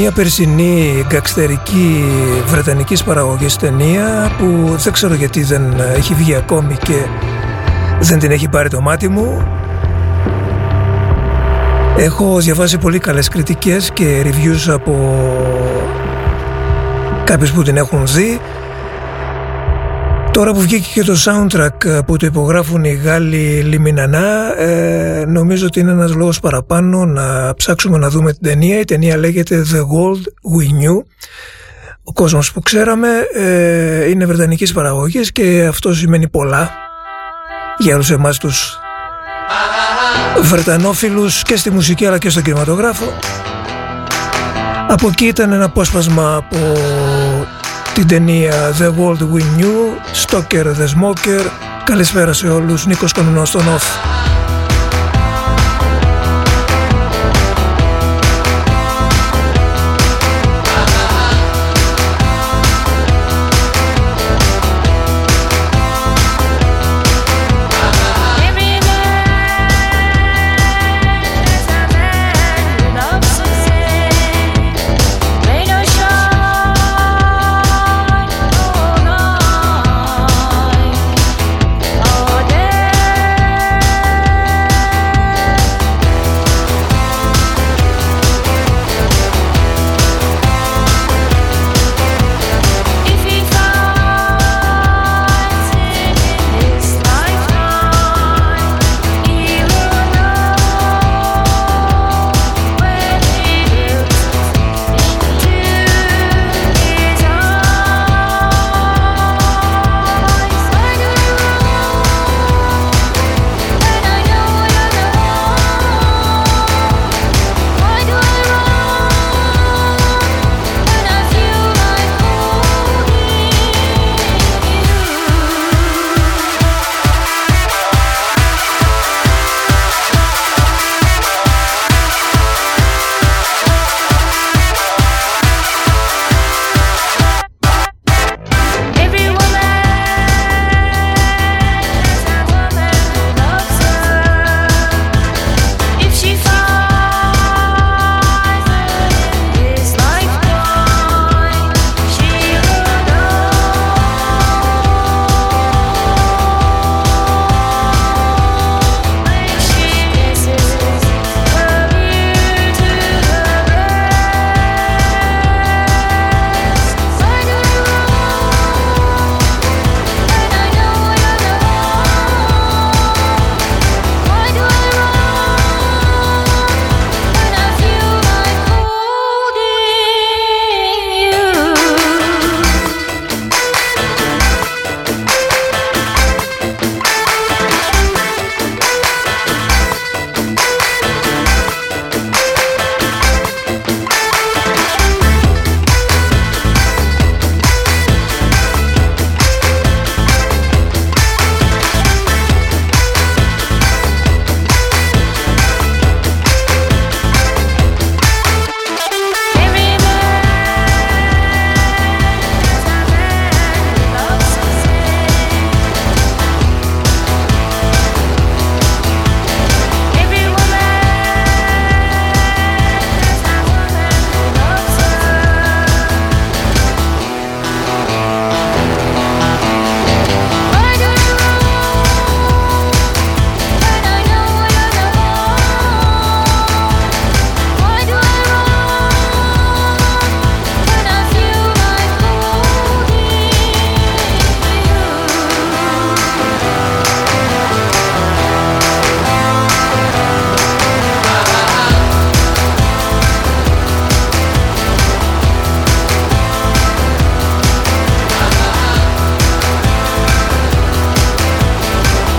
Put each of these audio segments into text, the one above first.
Μία περσινή γκαξτερική βρετανικής παραγωγής ταινία που δεν ξέρω γιατί δεν έχει βγει ακόμη και δεν την έχει πάρει το μάτι μου. Έχω διαβάσει πολύ καλές κριτικές και reviews από κάποιους που την έχουν δει. Τώρα που βγήκε και το soundtrack που το υπογράφουν οι Γάλλοι Λιμινανά ε, νομίζω ότι είναι ένας λόγος παραπάνω να ψάξουμε να δούμε την ταινία. Η ταινία λέγεται The World We Knew. Ο κόσμος που ξέραμε ε, είναι βρετανικής παραγωγής και αυτό σημαίνει πολλά για όλους εμάς τους Βρετανόφιλους και στη μουσική αλλά και στον κινηματογράφο. Από εκεί ήταν ένα απόσπασμα από την ταινία The World We Knew, Stoker the Smoker. Καλησπέρα σε όλους, Νίκος Κονινός στον Off.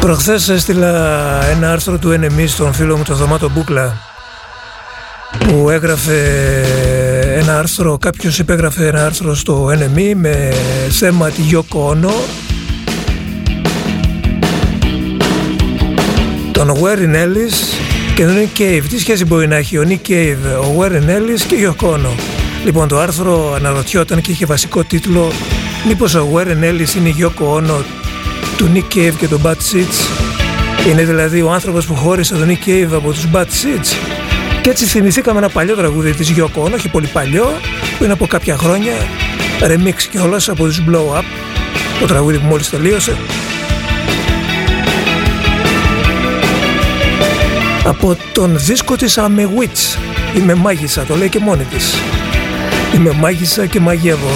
Προχθές έστειλα ένα άρθρο του NME στον φίλο μου το Δωμάτο Μπούκλα που έγραφε ένα άρθρο, κάποιος υπέγραφε ένα άρθρο στο NME με θέμα τη Yoko Ono τον Warren Ellis και τον Nick Cave. Τι σχέση μπορεί να έχει ο Nick Cave, ο Warren Ellis και η Yoko Ono; Λοιπόν το άρθρο αναρωτιόταν και είχε βασικό τίτλο μήπως ο Warren Ellis είναι η Yoko Ono του Nick Cave και τον Bad Seeds. Είναι δηλαδή ο άνθρωπος που χώρισε τον Nick Cave από τους Bad Seeds. Και έτσι θυμηθήκαμε ένα παλιό τραγούδι της Yoko όχι πολύ παλιό, που είναι από κάποια χρόνια, remix κιόλας από τους Blow Up, το τραγούδι που μόλις τελείωσε. Από τον δίσκο της I'm a Witch, είμαι μάγισσα, το λέει και μόνη της. Είμαι μάγισσα και μαγεύω.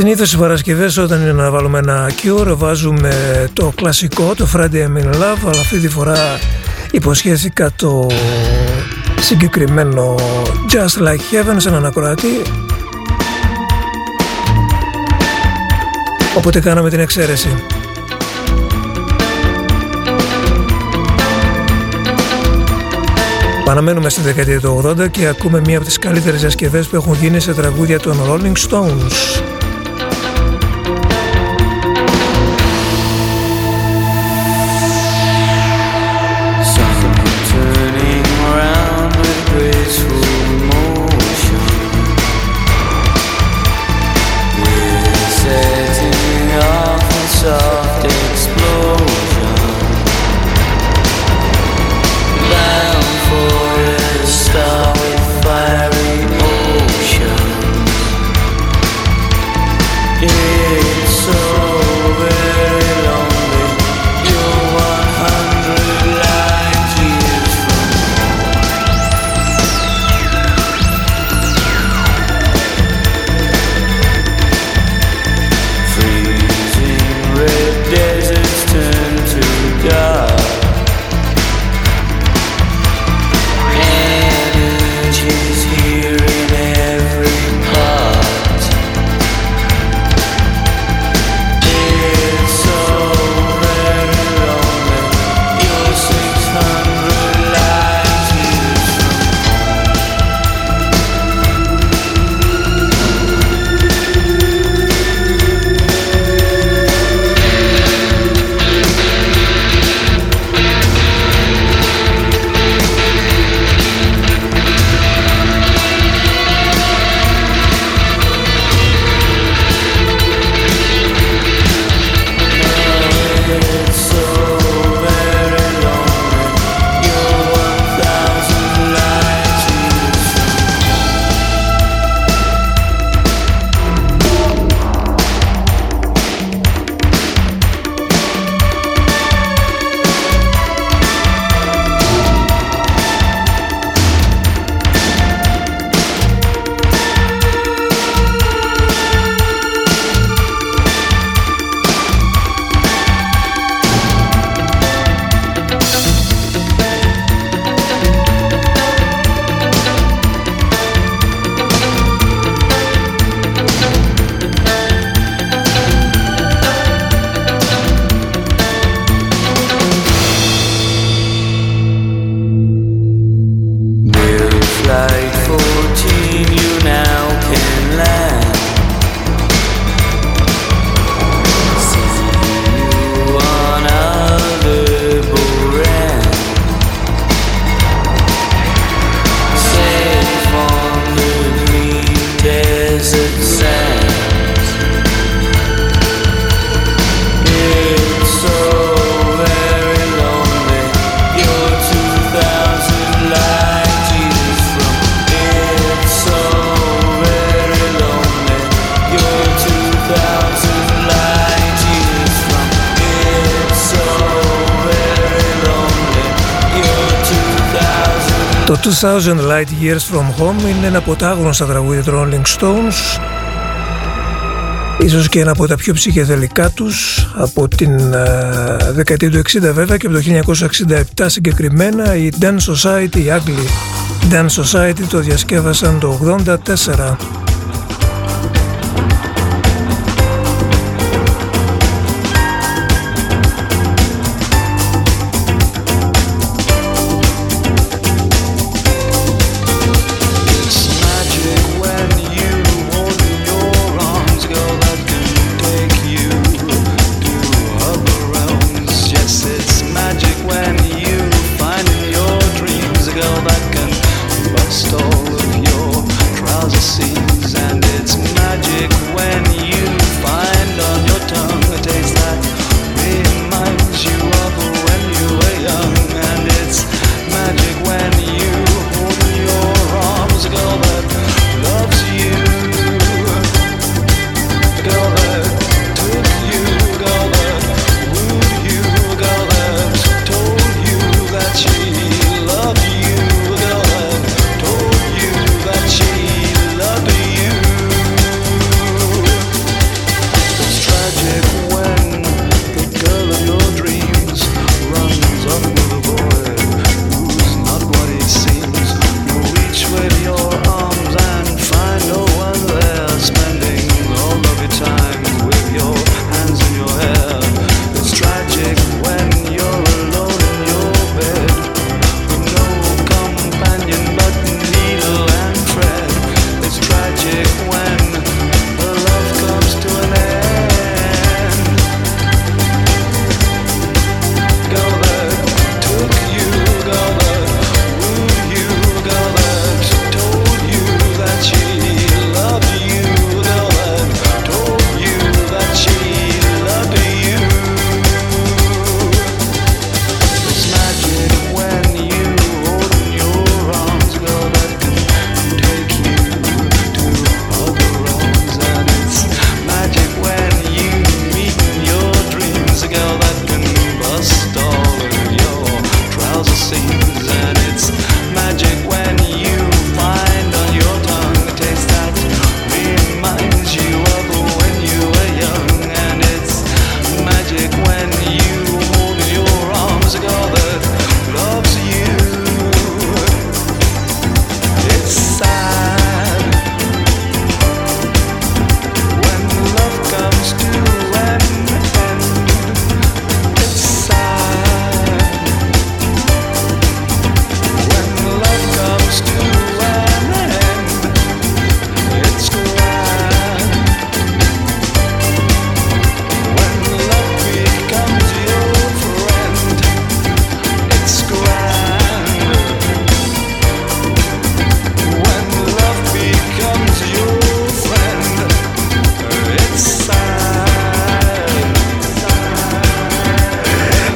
Συνήθως στις Παρασκευές όταν είναι να βάλουμε ένα Cure βάζουμε το κλασικό, το Friday I'm in Love αλλά αυτή τη φορά υποσχέθηκα το συγκεκριμένο Just Like Heaven σε έναν ακροατή οπότε κάναμε την εξαίρεση. Παραμένουμε στη δεκαετία του 80 και ακούμε μία από τις καλύτερες διασκευές που έχουν γίνει σε τραγούδια των Rolling Stones. Το 2000 Light Years From Home είναι ένα από τα άγνωστα τραγούδια των Rolling Stones. Ίσως και ένα από τα πιο ψυχεδελικά τους από την uh, δεκαετία του 60 βέβαια και από το 1967 συγκεκριμένα η Dance Society, οι Άγγλοι Dance Society το διασκεύασαν το 84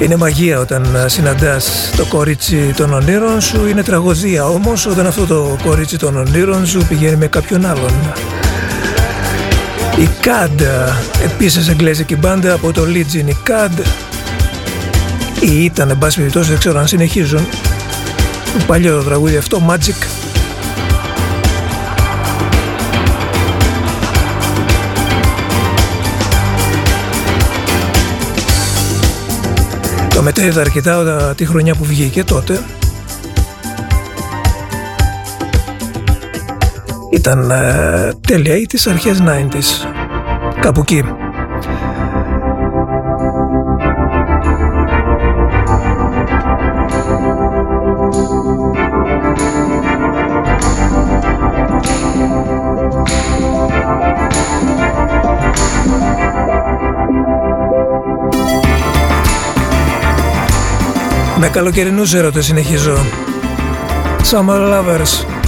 Είναι μαγεία όταν ε, συναντάς το κορίτσι των ονείρων σου, είναι τραγωδία όμως όταν αυτό το κορίτσι των ονείρων σου πηγαίνει με κάποιον άλλον. Η CAD, επίσης εγγλέζικη μπάντα από το Legion, η CAD ή ήταν εν πάση περιπτώσει, δεν ξέρω αν συνεχίζουν. Το παλιό τραγούδι αυτό, Magic, μετέδιδα αρκετά τη χρονιά που βγήκε τότε. Ήταν ε, τέλεια ή τις αρχές 90's. Κάπου εκεί. Με καλοκαιρινούς έρωτες συνεχίζω. Summer Lovers.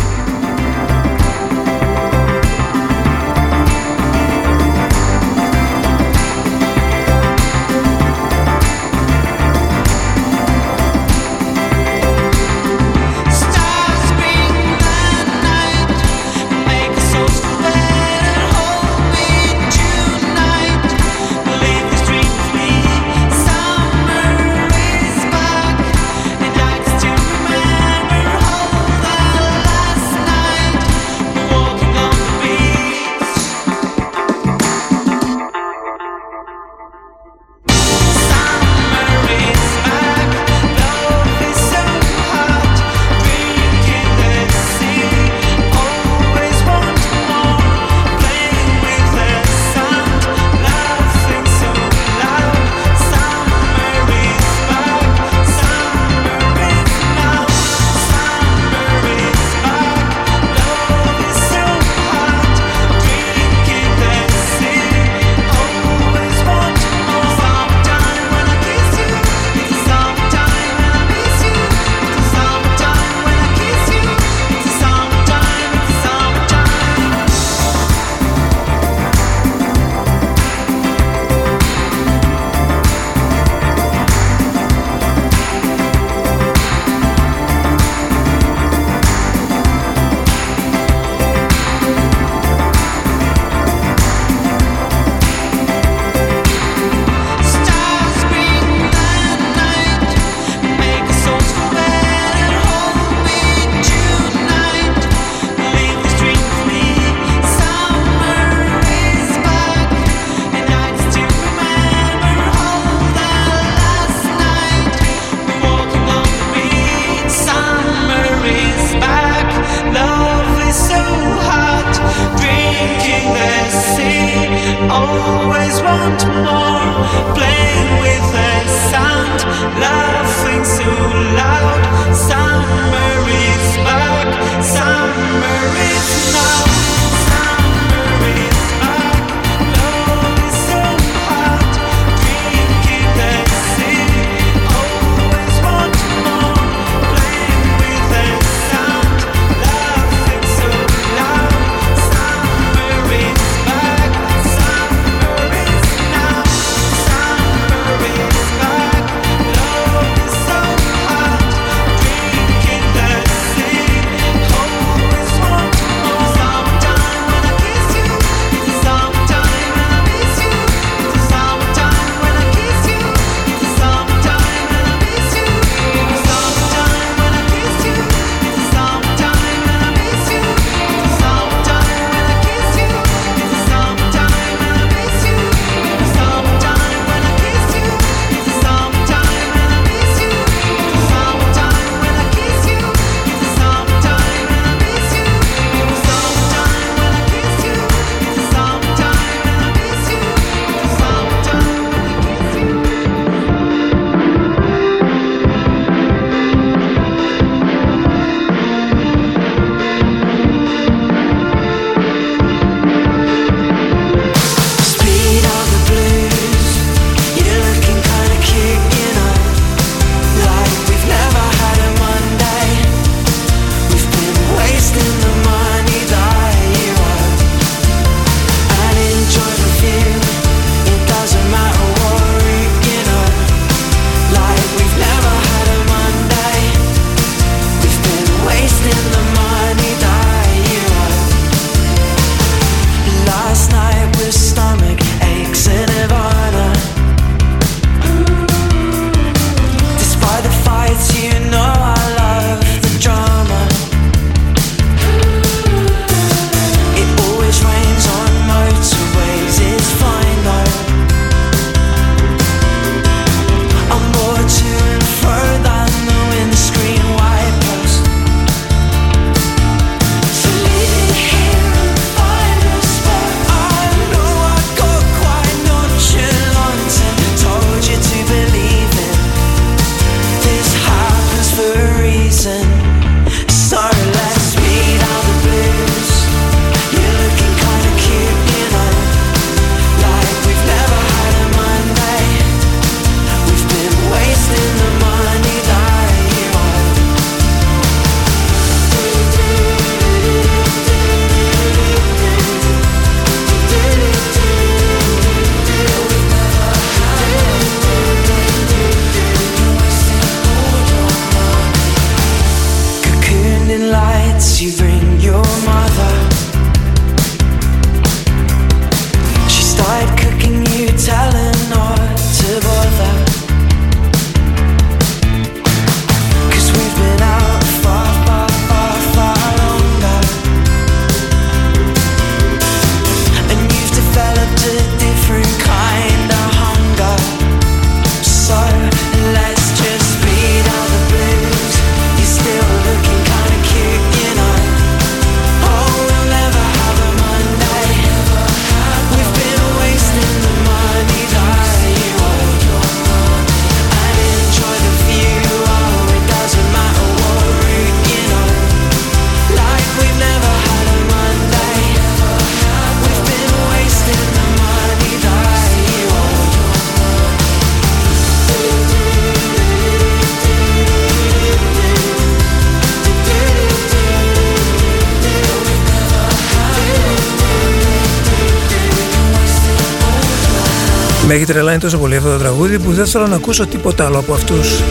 Έχει τρελάνει τόσο πολύ αυτό το τραγούδι που δεν θέλω να ακούσω τίποτα άλλο από αυτούς.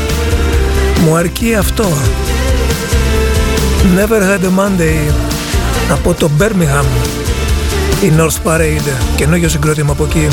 Μου αρκεί αυτό. Never had a Monday από το Birmingham η North Parade καινούργιο συγκρότημα από εκεί.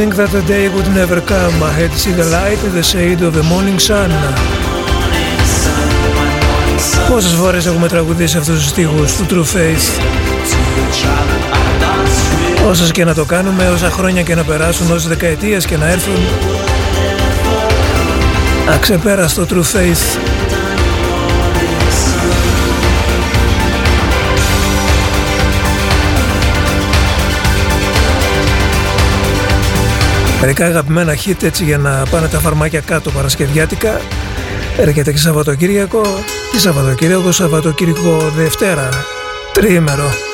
Think that the day would never come. I had seen the light in the shade of the morning sun. Πόσες φορές έχουμε τραγουδήσει αυτούς τους στίχους του True Faith; Όσες και να το κάνουμε, όσα χρόνια και να περάσουν, όσες δεκαετίες και να έρθουν Αξεπέραστο True Faith Μερικά αγαπημένα hit έτσι για να πάνε τα φαρμάκια κάτω παρασκευιάτικα Έρχεται και Σαββατοκύριακο. Και Σαββατοκύριακο, Σαββατοκύριακο Δευτέρα. Τριήμερο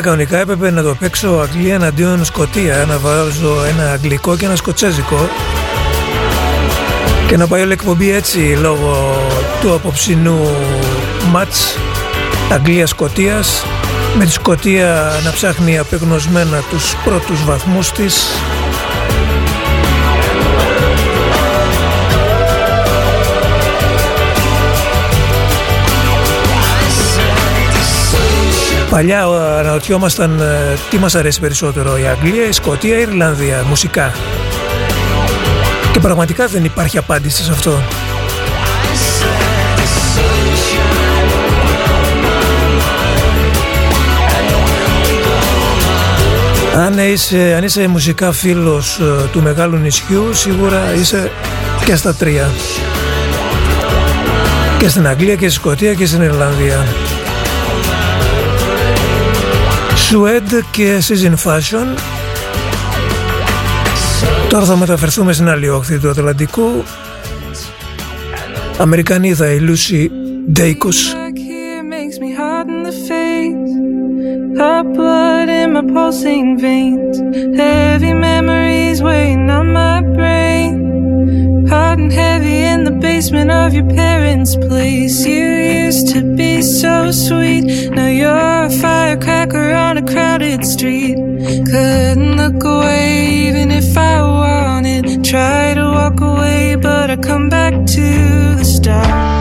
Σήμερα κανονικά έπρεπε να το παίξω Αγγλία εναντίον Σκοτία, να βάζω ένα αγγλικό και ένα σκοτσέζικο και να πάει όλη εκπομπή έτσι λόγω του απόψινού μάτς Αγγλίας-Σκοτίας με τη Σκοτία να ψάχνει απεγνωσμένα τους πρώτους βαθμούς της Παλιά αναρωτιόμασταν ε, τι μας αρέσει περισσότερο, η Αγγλία, η Σκοτία, η Ιρλανδία, μουσικά. Και πραγματικά δεν υπάρχει απάντηση σε αυτό. Αν είσαι, αν είσαι μουσικά φίλος ε, του μεγάλου νησιού, σίγουρα είσαι και στα τρία. Και στην Αγγλία και στη Σκοτία και στην Ιρλανδία. Σουέντ και Season Fashion Τώρα θα μεταφερθούμε στην άλλη όχθη του Ατλαντικού Αμερικανίδα η Λούση Ντέικος Hot blood in my pulsing veins Heavy memories weighing on my brain Hot and heavy in the basement of your parents' place. You used to be so sweet. Now you're a firecracker on a crowded street. Couldn't look away even if I wanted. Try to walk away but I come back to the start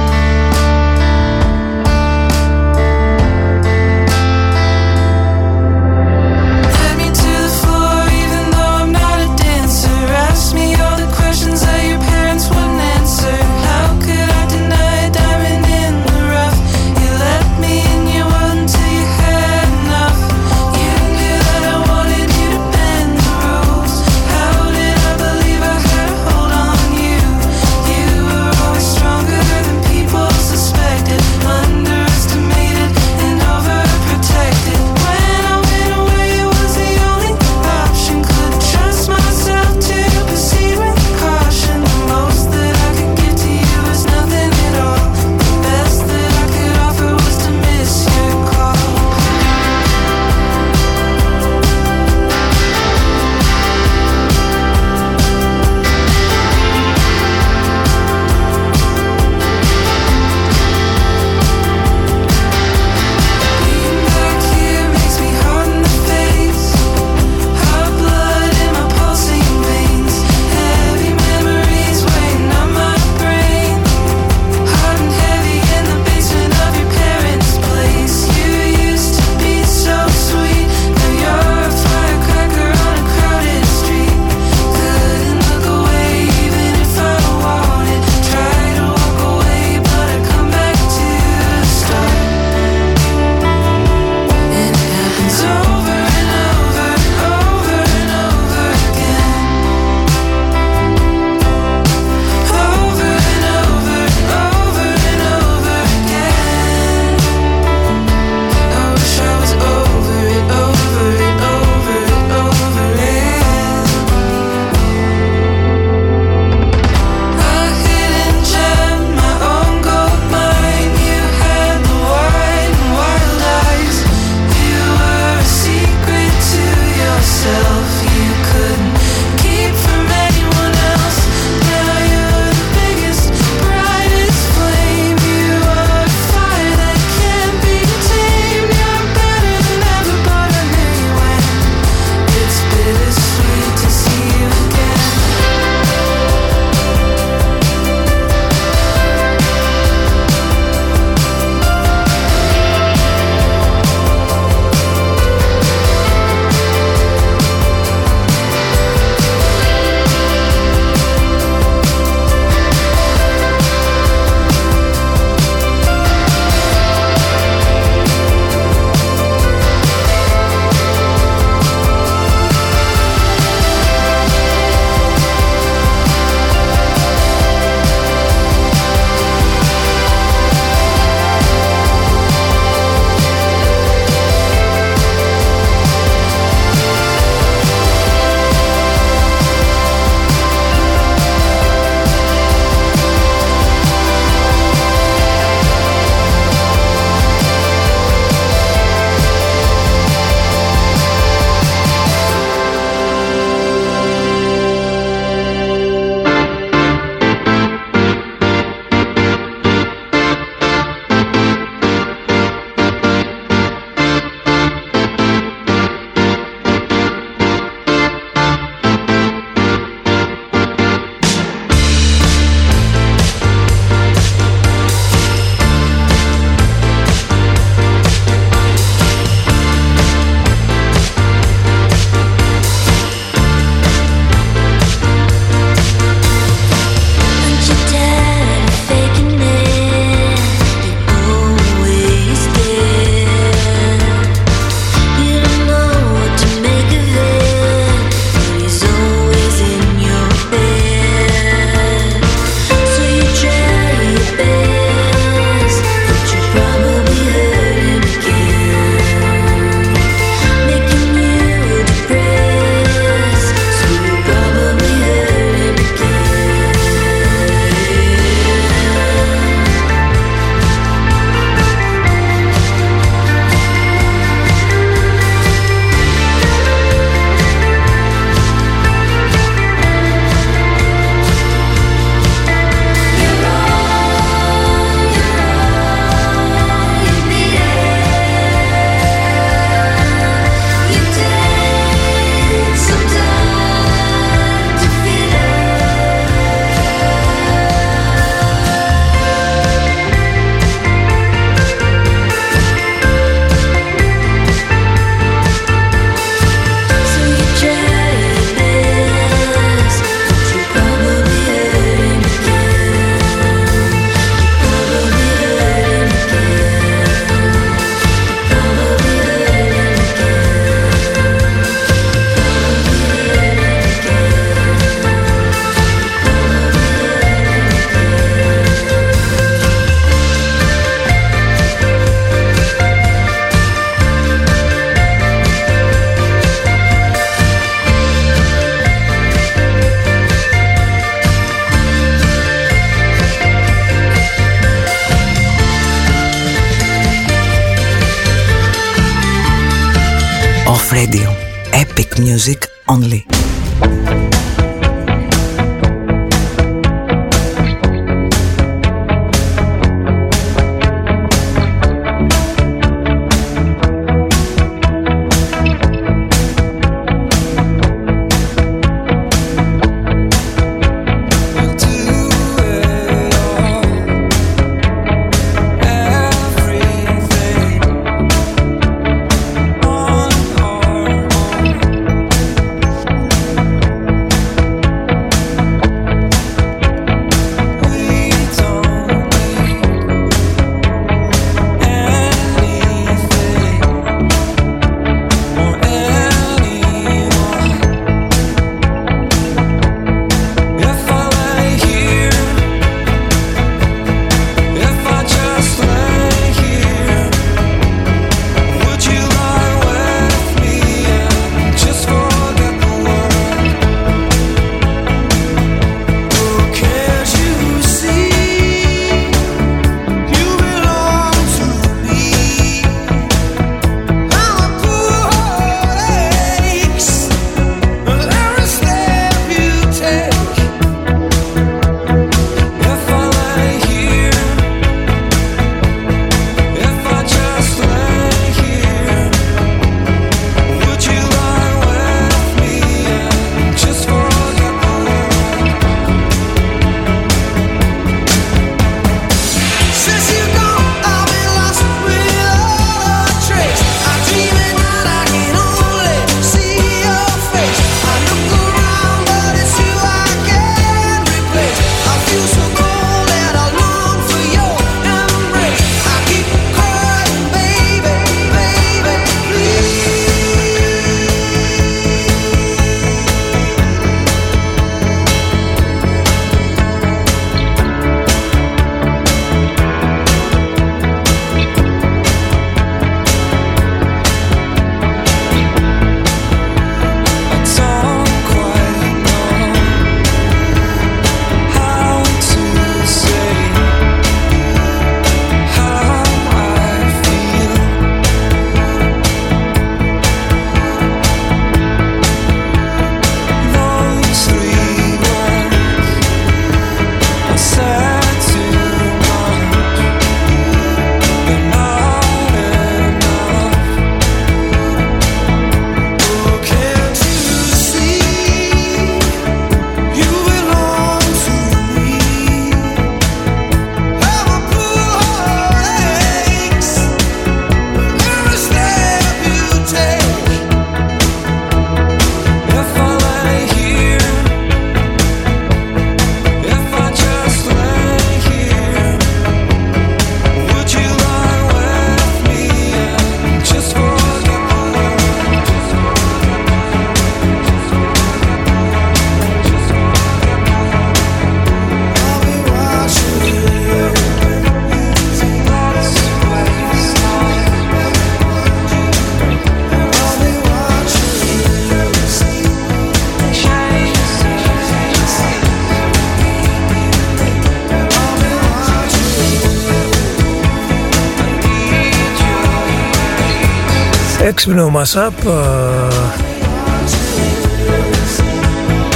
έξυπνο mashup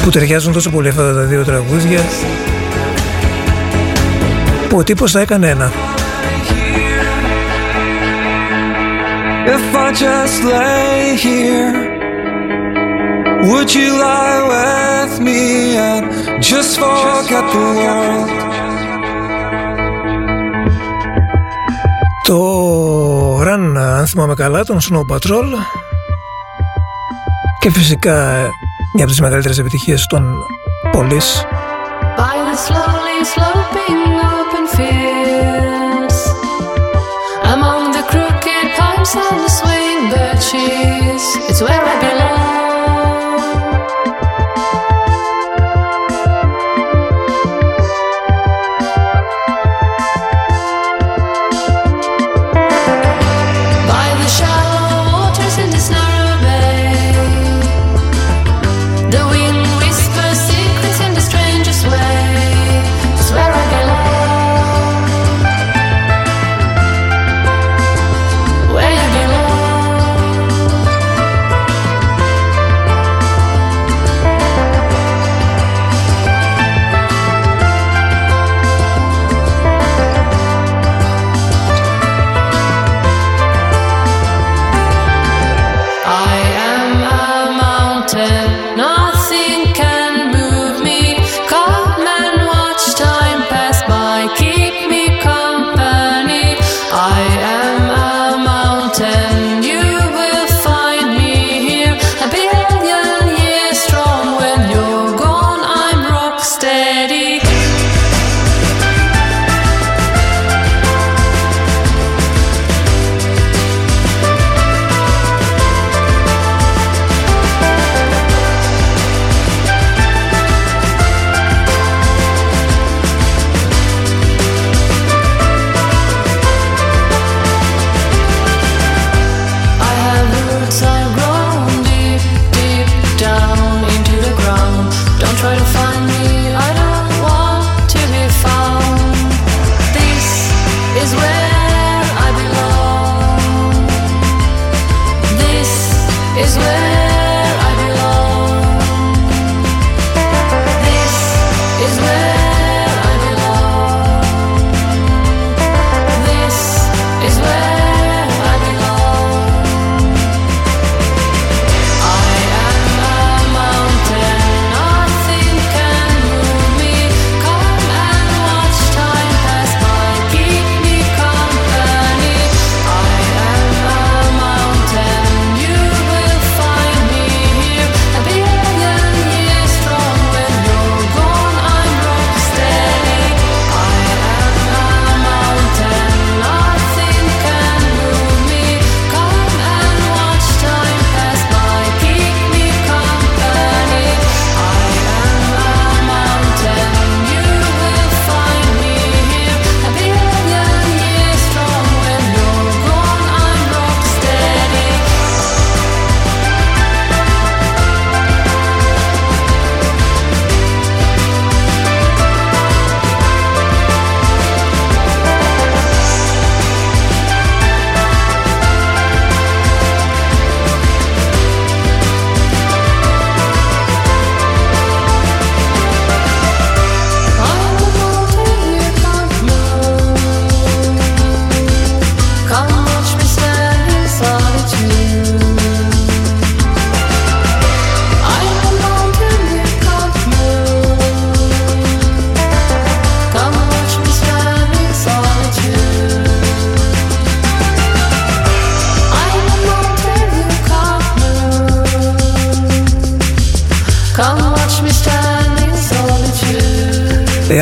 που ταιριάζουν τόσο πολύ αυτά τα δύο τραγούδια που ο τύπος θα έκανε ένα. If I just lay here Would you lie with me and just forget the world; Run, αν θυμάμαι καλά, τον Snow Patrol και φυσικά μια από τις μεγαλύτερες επιτυχίες των πολλής.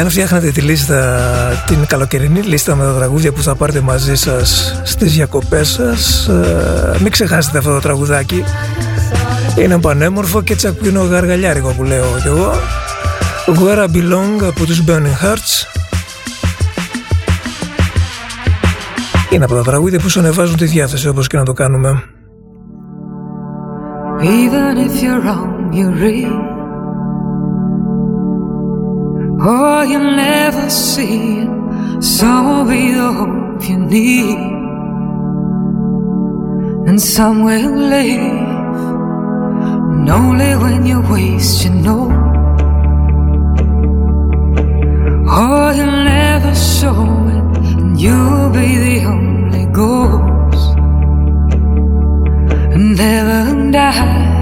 Εάν φτιάχνετε τη λίστα, την καλοκαιρινή λίστα με τα τραγούδια που θα πάρετε μαζί σας στις διακοπές σας, ε, μην ξεχάσετε αυτό το τραγουδάκι. Είναι πανέμορφο και τσακπίνο γαργαλιάρικο που λέω κι εγώ. Where I Belong από τους Burning Hearts. Είναι από τα τραγούδια που σου ανεβάζουν τη διάθεση όπως και να το κάνουμε. Even if you're wrong, you're real. Oh, you'll never see it. Some will be the hope you need, and some will leave. And only when oh, you waste, you know. Oh, you'll never show it, and you'll be the only ghost, and never die.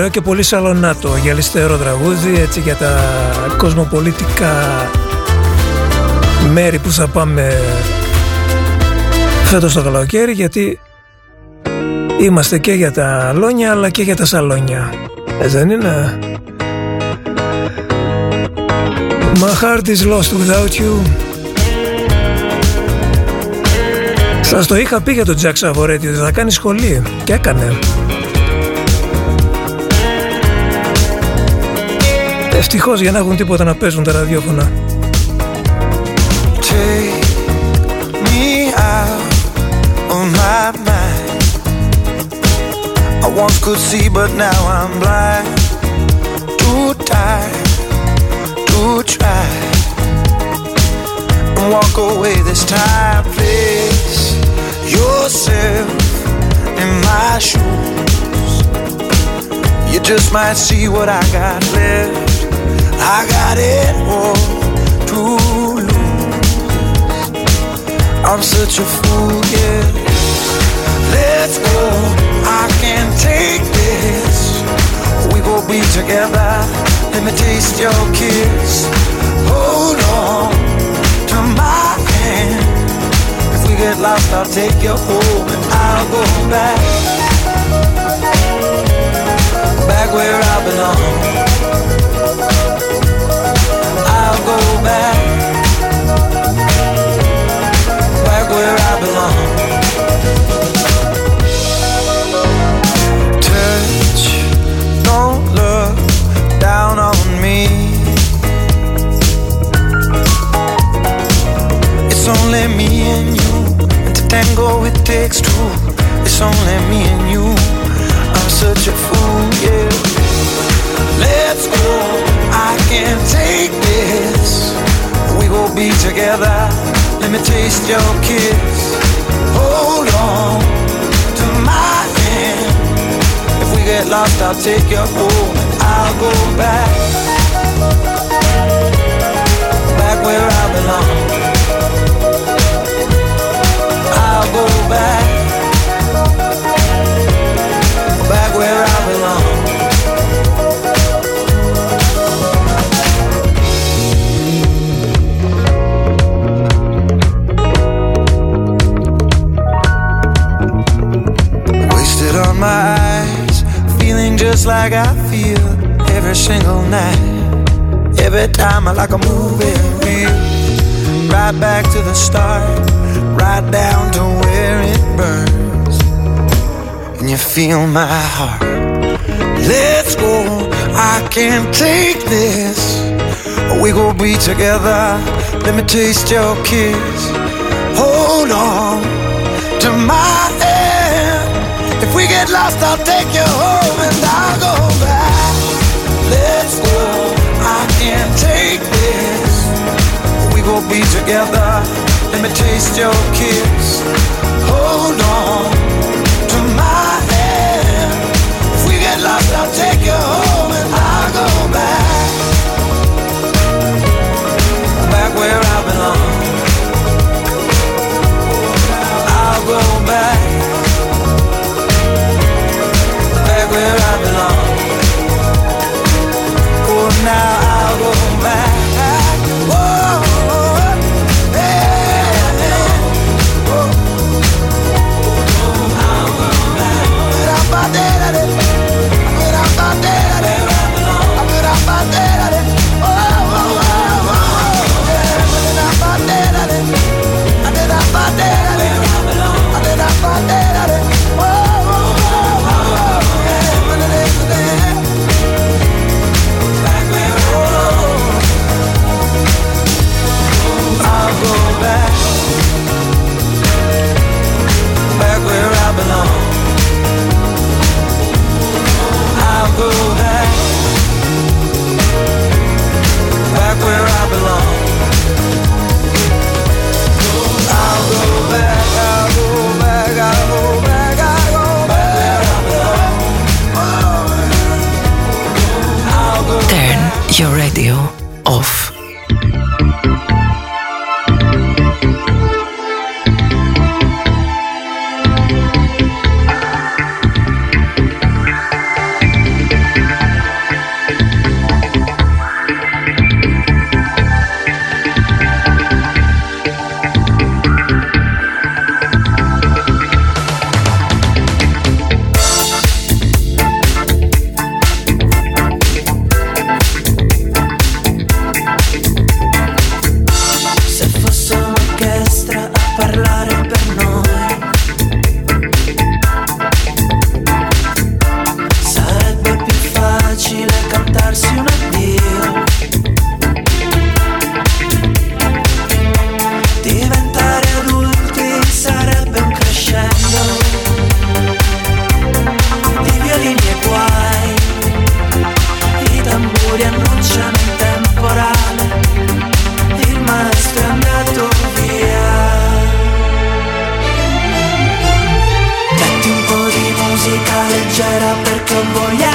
Ωραίο και πολύ σαλονάτο γυαλιστερό τραγούδι έτσι για τα κοσμοπολιτικά μέρη που θα πάμε φέτος το καλοκαίρι γιατί είμαστε και για τα λόνια αλλά και για τα σαλόνια. Ε, δεν είναι; My heart is lost without you Σας το είχα πει για τον Τζακ Σαβορέτη ότι θα κάνει σχολή και έκανε. Ευτυχώς για να έχουν τίποτα να παίζουν τα ραδιόφωνα. Take me out of my mind. I once could see, but now I'm blind. Too tired to try and walk away this time. Place yourself in my shoes. You just might see what I got left. I got it all to lose. I'm such a fool, yeah. Let's go. I can't take this. We will be together. Let me taste your kiss. Hold on to my hand. If we get lost, I'll take you home and I'll go back. Back where I belong. Go back. Back where I belong. Touch, don't look down on me. It's only me and you, and to tango it takes two. It's only me and you. I'm such a fool, yeah. Can't take this. We will be together. Let me taste your kiss. Hold on to my hand. If we get lost, I'll take you home and I'll go back. Back where I belong. timer like a movie. Right back to the start, right down to where it burns. And you feel my heart. Let's go, I can't take this. We gon' be together. Let me taste your kiss. Hold on to my hand. If we get lost, I'll take you home and I'll go back. Let's go. I can't take be together. Let me taste your kiss. Hold on. però perché vogliamo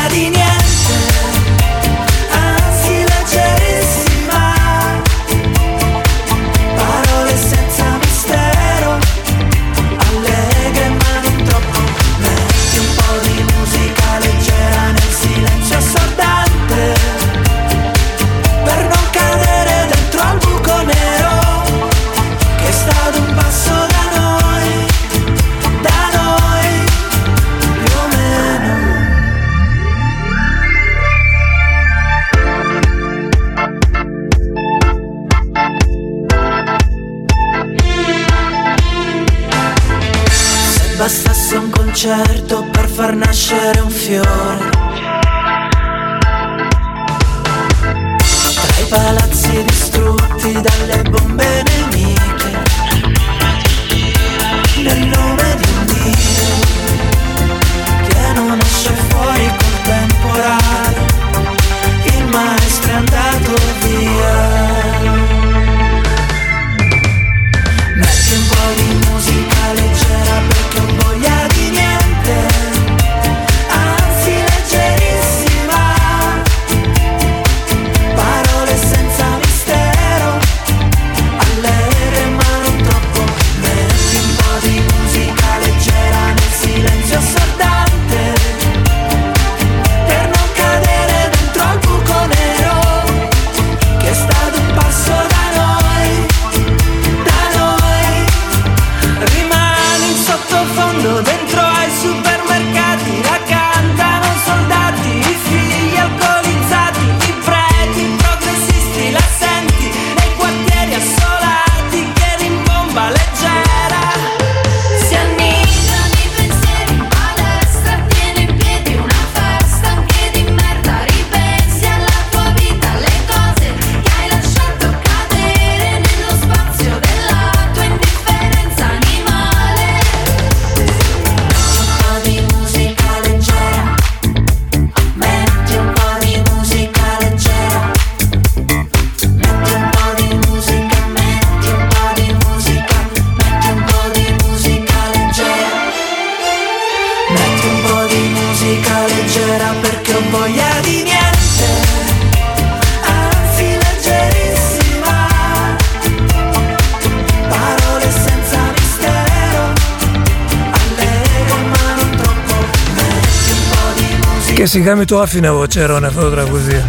Και σιγά μην το άφηνα ο Τσέρον αυτό το τραγούδι.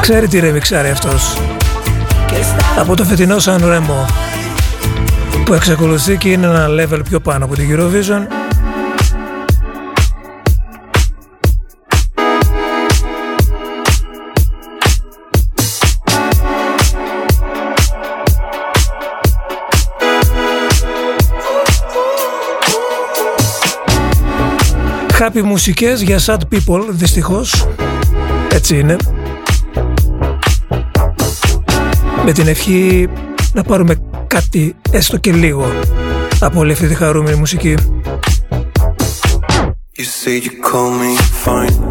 Ξέρει τι ρεμιξάρει αυτός. Από το φετινό Σαν Ρέμο που εξακολουθεί και είναι ένα level πιο πάνω από την Eurovision Happy μουσικές για sad people δυστυχώς έτσι είναι με την ευχή να πάρουμε κάτι έστω και λίγο από όλη αυτή τη χαρούμενη μουσική. You say you call me fine.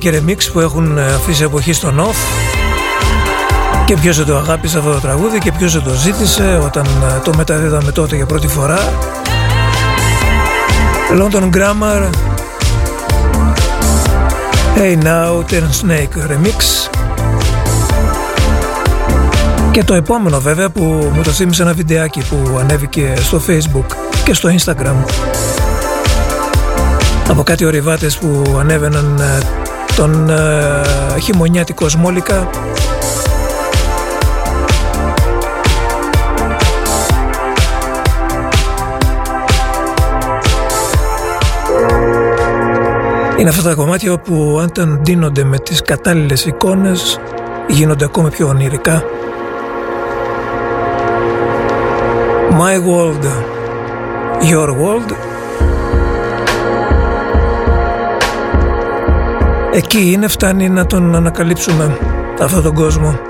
Και remix που έχουν ε, αφήσει εποχή στο off. Και ποιος δεν το αγάπησε αυτό το τραγούδι και ποιος δεν το ζήτησε όταν ε, το μεταδίδαμε τότε για πρώτη φορά. London Grammar. Hey Now Turn Snake Remix. Και το επόμενο βέβαια που μου το θύμισε ένα βιντεάκι που ανέβηκε στο facebook και στο instagram. Από κάτι ορειβάτες που ανέβαιναν ε, τον ε, χειμωνιάτικο Σμόλικα Είναι αυτά τα κομμάτια που αν τα ντύνονται με τις κατάλληλες εικόνες γίνονται ακόμη πιο ονειρικά. My World, Your World Εκεί είναι φτάνει να τον ανακαλύψουμε αυτόν τον κόσμο.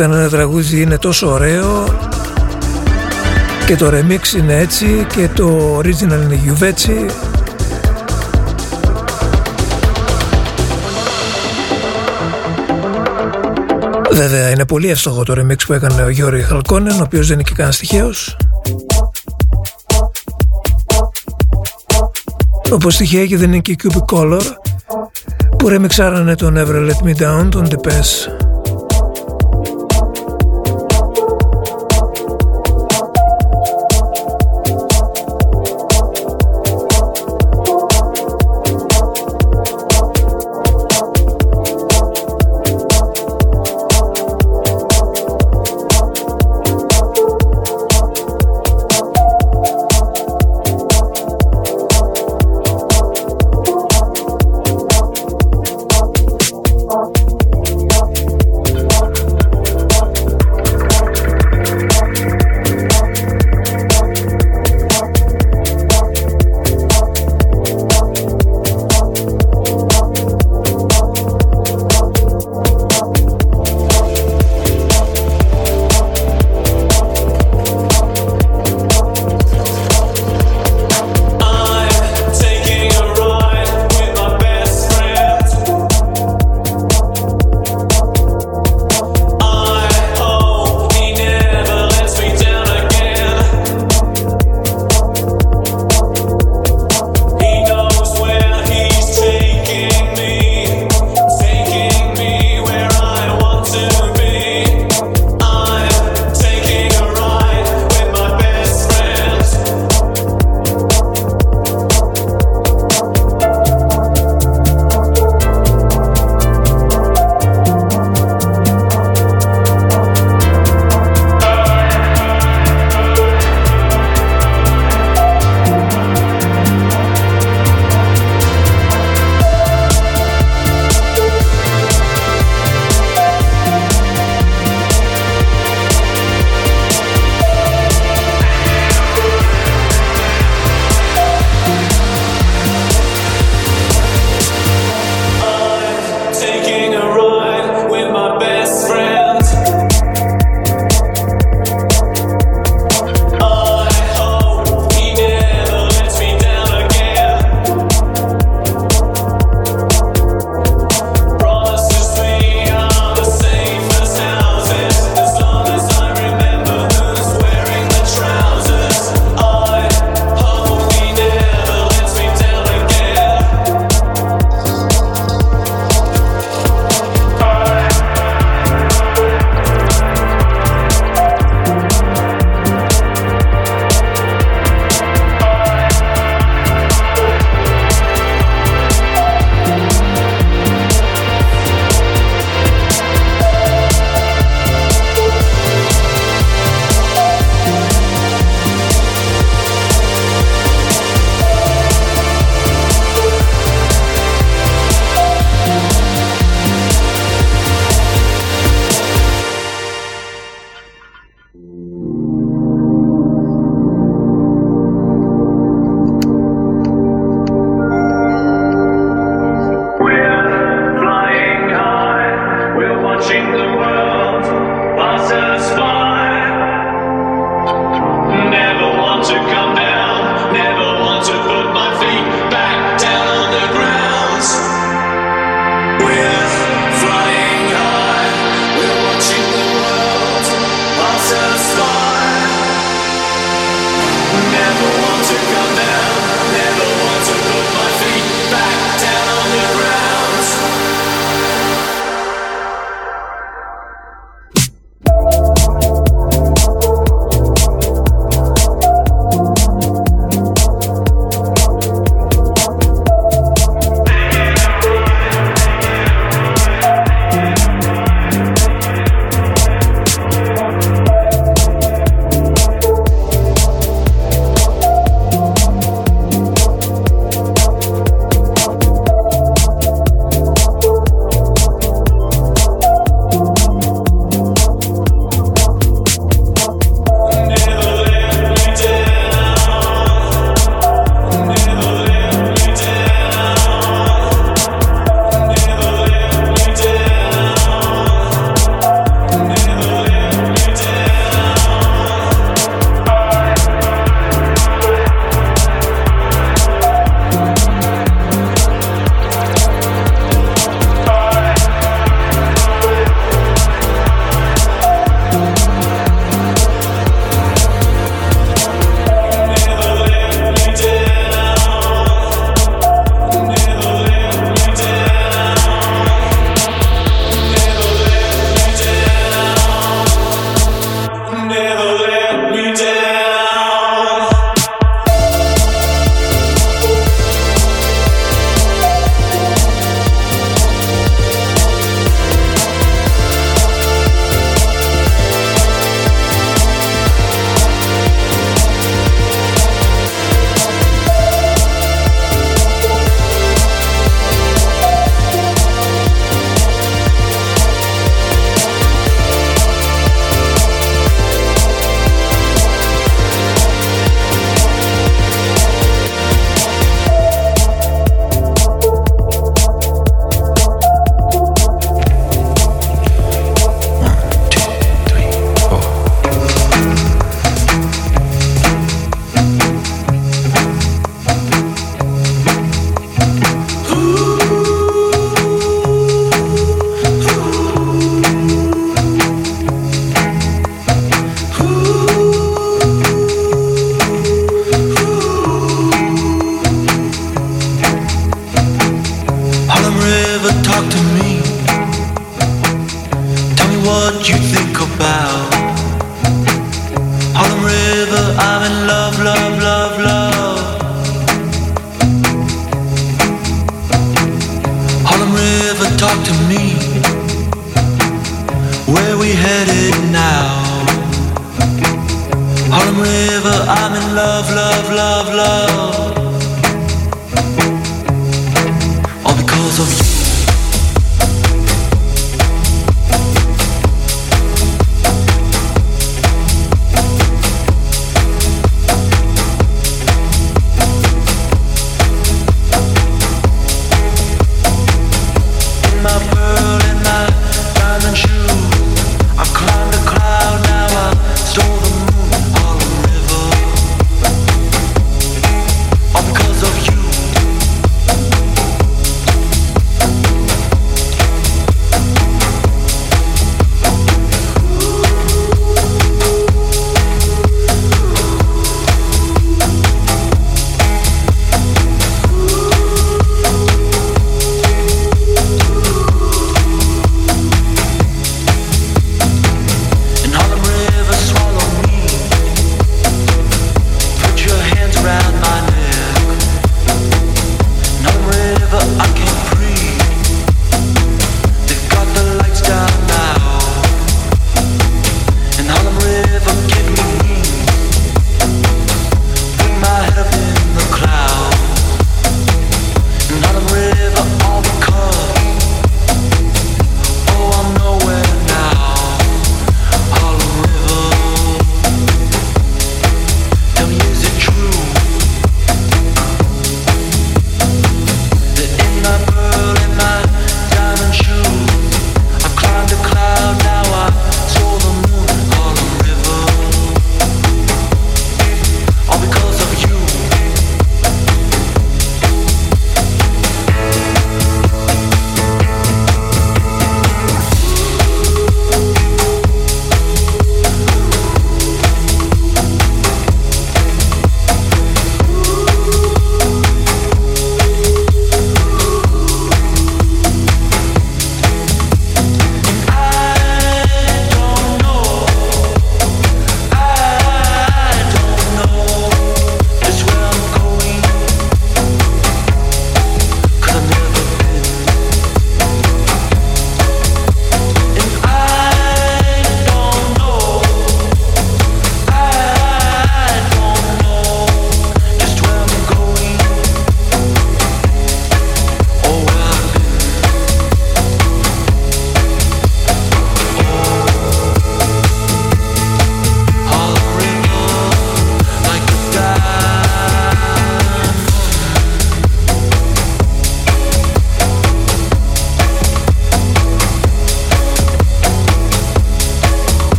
Όταν ένα τραγούδι είναι τόσο ωραίο και το remix είναι έτσι και το original είναι γιουβέτσι. Βέβαια είναι πολύ εύστοχο το remix που έκανε ο Γιώργη Χαλκόνεν ο οποίος δεν είναι και κανένας τυχαίος Όπως τυχαία και δεν είναι και Cubic Color που ρεμιξάρανε τον Ever Let Me Down, τον Depeche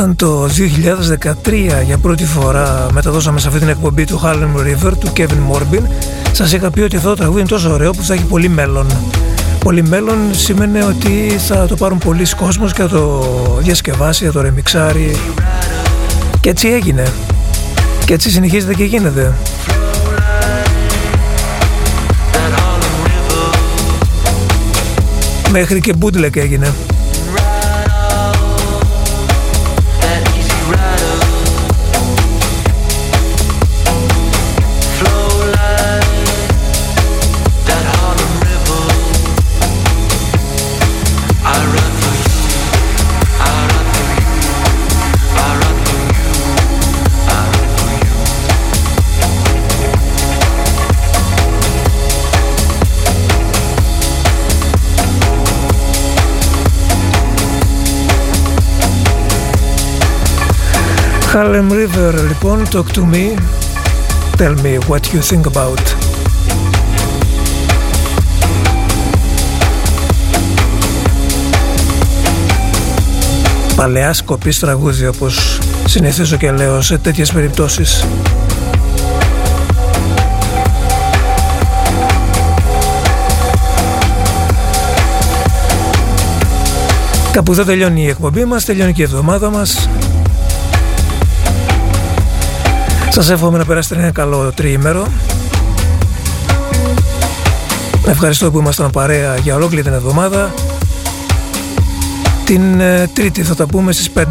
Όταν το 2013 για πρώτη φορά μεταδώσαμε σε αυτή την εκπομπή του Harlem River του Kevin Morbin σας είχα πει ότι αυτό το τραγούδι είναι τόσο ωραίο που θα έχει πολύ μέλλον. Πολύ μέλλον σημαίνει ότι θα το πάρουν πολλοί κόσμος και θα το διασκευάσει, θα το ρεμιξάρει και έτσι έγινε. Και έτσι συνεχίζεται και γίνεται. Μέχρι και bootleg έγινε. Harlem River λοιπόν, Talk to me, tell me what you think about. Παλαιά κοπής τραγούδι όπως συνηθίζω και λέω σε τέτοιες περιπτώσεις. Κάπου εδώ τελειώνει η εκπομπή μας, τελειώνει και η εβδομάδα μας. Σας εύχομαι να περάσετε ένα καλό τριήμερο. Ευχαριστώ που ήμασταν παρέα για ολόκληρη την εβδομάδα. Την ε, Τρίτη θα τα πούμε στις 5.